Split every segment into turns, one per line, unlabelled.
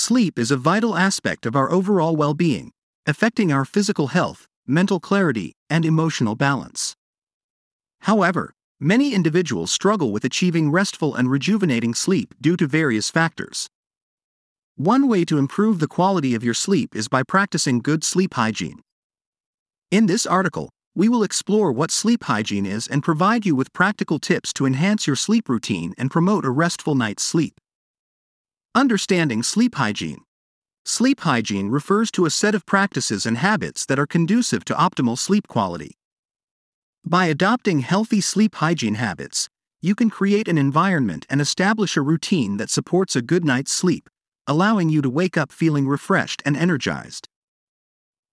Sleep is a vital aspect of our overall well being, affecting our physical health, mental clarity, and emotional balance. However, many individuals struggle with achieving restful and rejuvenating sleep due to various factors. One way to improve the quality of your sleep is by practicing good sleep hygiene. In this article, we will explore what sleep hygiene is and provide you with practical tips to enhance your sleep routine and promote a restful night's sleep. Understanding sleep hygiene. Sleep hygiene refers to a set of practices and habits that are conducive to optimal sleep quality. By adopting healthy sleep hygiene habits, you can create an environment and establish a routine that supports a good night's sleep, allowing you to wake up feeling refreshed and energized.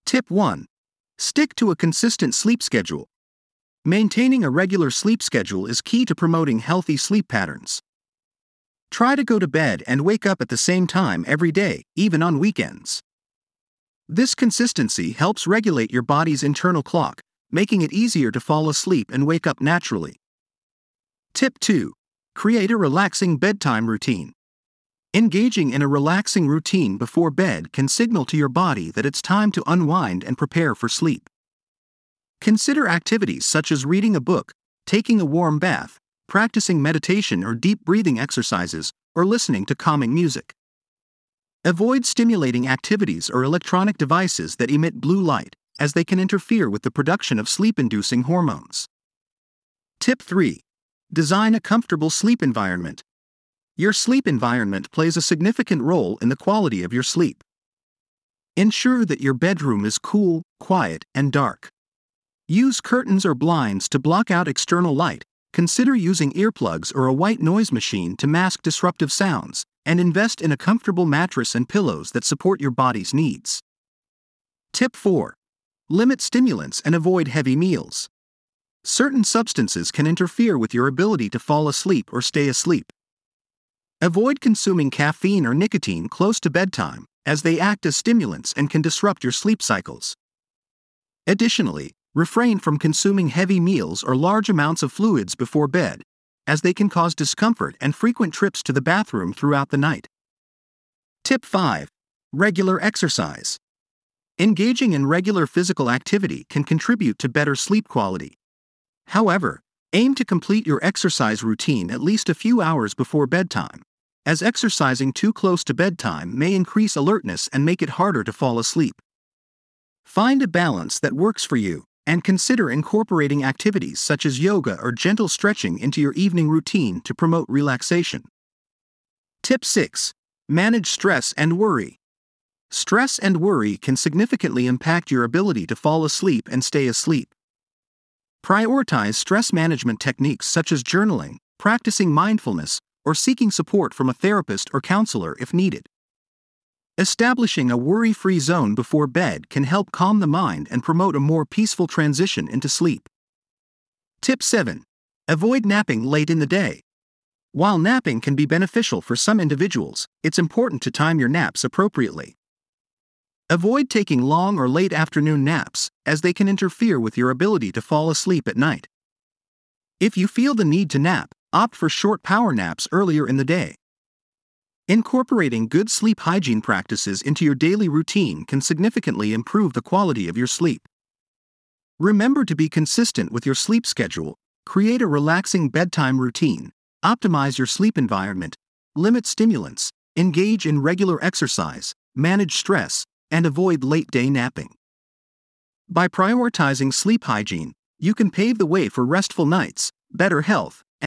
Tip 1 Stick to a consistent sleep schedule. Maintaining a regular sleep schedule is key to promoting healthy sleep patterns. Try to go to bed and wake up at the same time every day, even on weekends. This consistency helps regulate your body's internal clock, making it easier to fall asleep and wake up naturally. Tip 2 Create a relaxing bedtime routine. Engaging in a relaxing routine before bed can signal to your body that it's time to unwind and prepare for sleep. Consider activities such as reading a book, taking a warm bath, practicing meditation or deep breathing exercises, or listening to calming music. Avoid stimulating activities or electronic devices that emit blue light, as they can interfere with the production of sleep inducing hormones. Tip 3 Design a comfortable sleep environment. Your sleep environment plays a significant role in the quality of your sleep. Ensure that your bedroom is cool, quiet, and dark. Use curtains or blinds to block out external light. Consider using earplugs or a white noise machine to mask disruptive sounds, and invest in a comfortable mattress and pillows that support your body's needs. Tip 4 Limit stimulants and avoid heavy meals. Certain substances can interfere with your ability to fall asleep or stay asleep. Avoid consuming caffeine or nicotine close to bedtime, as they act as stimulants and can disrupt your sleep cycles. Additionally, refrain from consuming heavy meals or large amounts of fluids before bed, as they can cause discomfort and frequent trips to the bathroom throughout the night. Tip 5 Regular exercise. Engaging in regular physical activity can contribute to better sleep quality. However, Aim to complete your exercise routine at least a few hours before bedtime, as exercising too close to bedtime may increase alertness and make it harder to fall asleep. Find a balance that works for you, and consider incorporating activities such as yoga or gentle stretching into your evening routine to promote relaxation. Tip 6 Manage stress and worry. Stress and worry can significantly impact your ability to fall asleep and stay asleep. Prioritize stress management techniques such as journaling, practicing mindfulness, or seeking support from a therapist or counselor if needed. Establishing a worry free zone before bed can help calm the mind and promote a more peaceful transition into sleep. Tip 7 Avoid napping late in the day. While napping can be beneficial for some individuals, it's important to time your naps appropriately. Avoid taking long or late afternoon naps, as they can interfere with your ability to fall asleep at night. If you feel the need to nap, opt for short power naps earlier in the day. Incorporating good sleep hygiene practices into your daily routine can significantly improve the quality of your sleep. Remember to be consistent with your sleep schedule, create a relaxing bedtime routine, optimize your sleep environment, limit stimulants, engage in regular exercise, manage stress, and avoid late day napping. By prioritizing sleep hygiene, you can pave the way for restful nights, better health,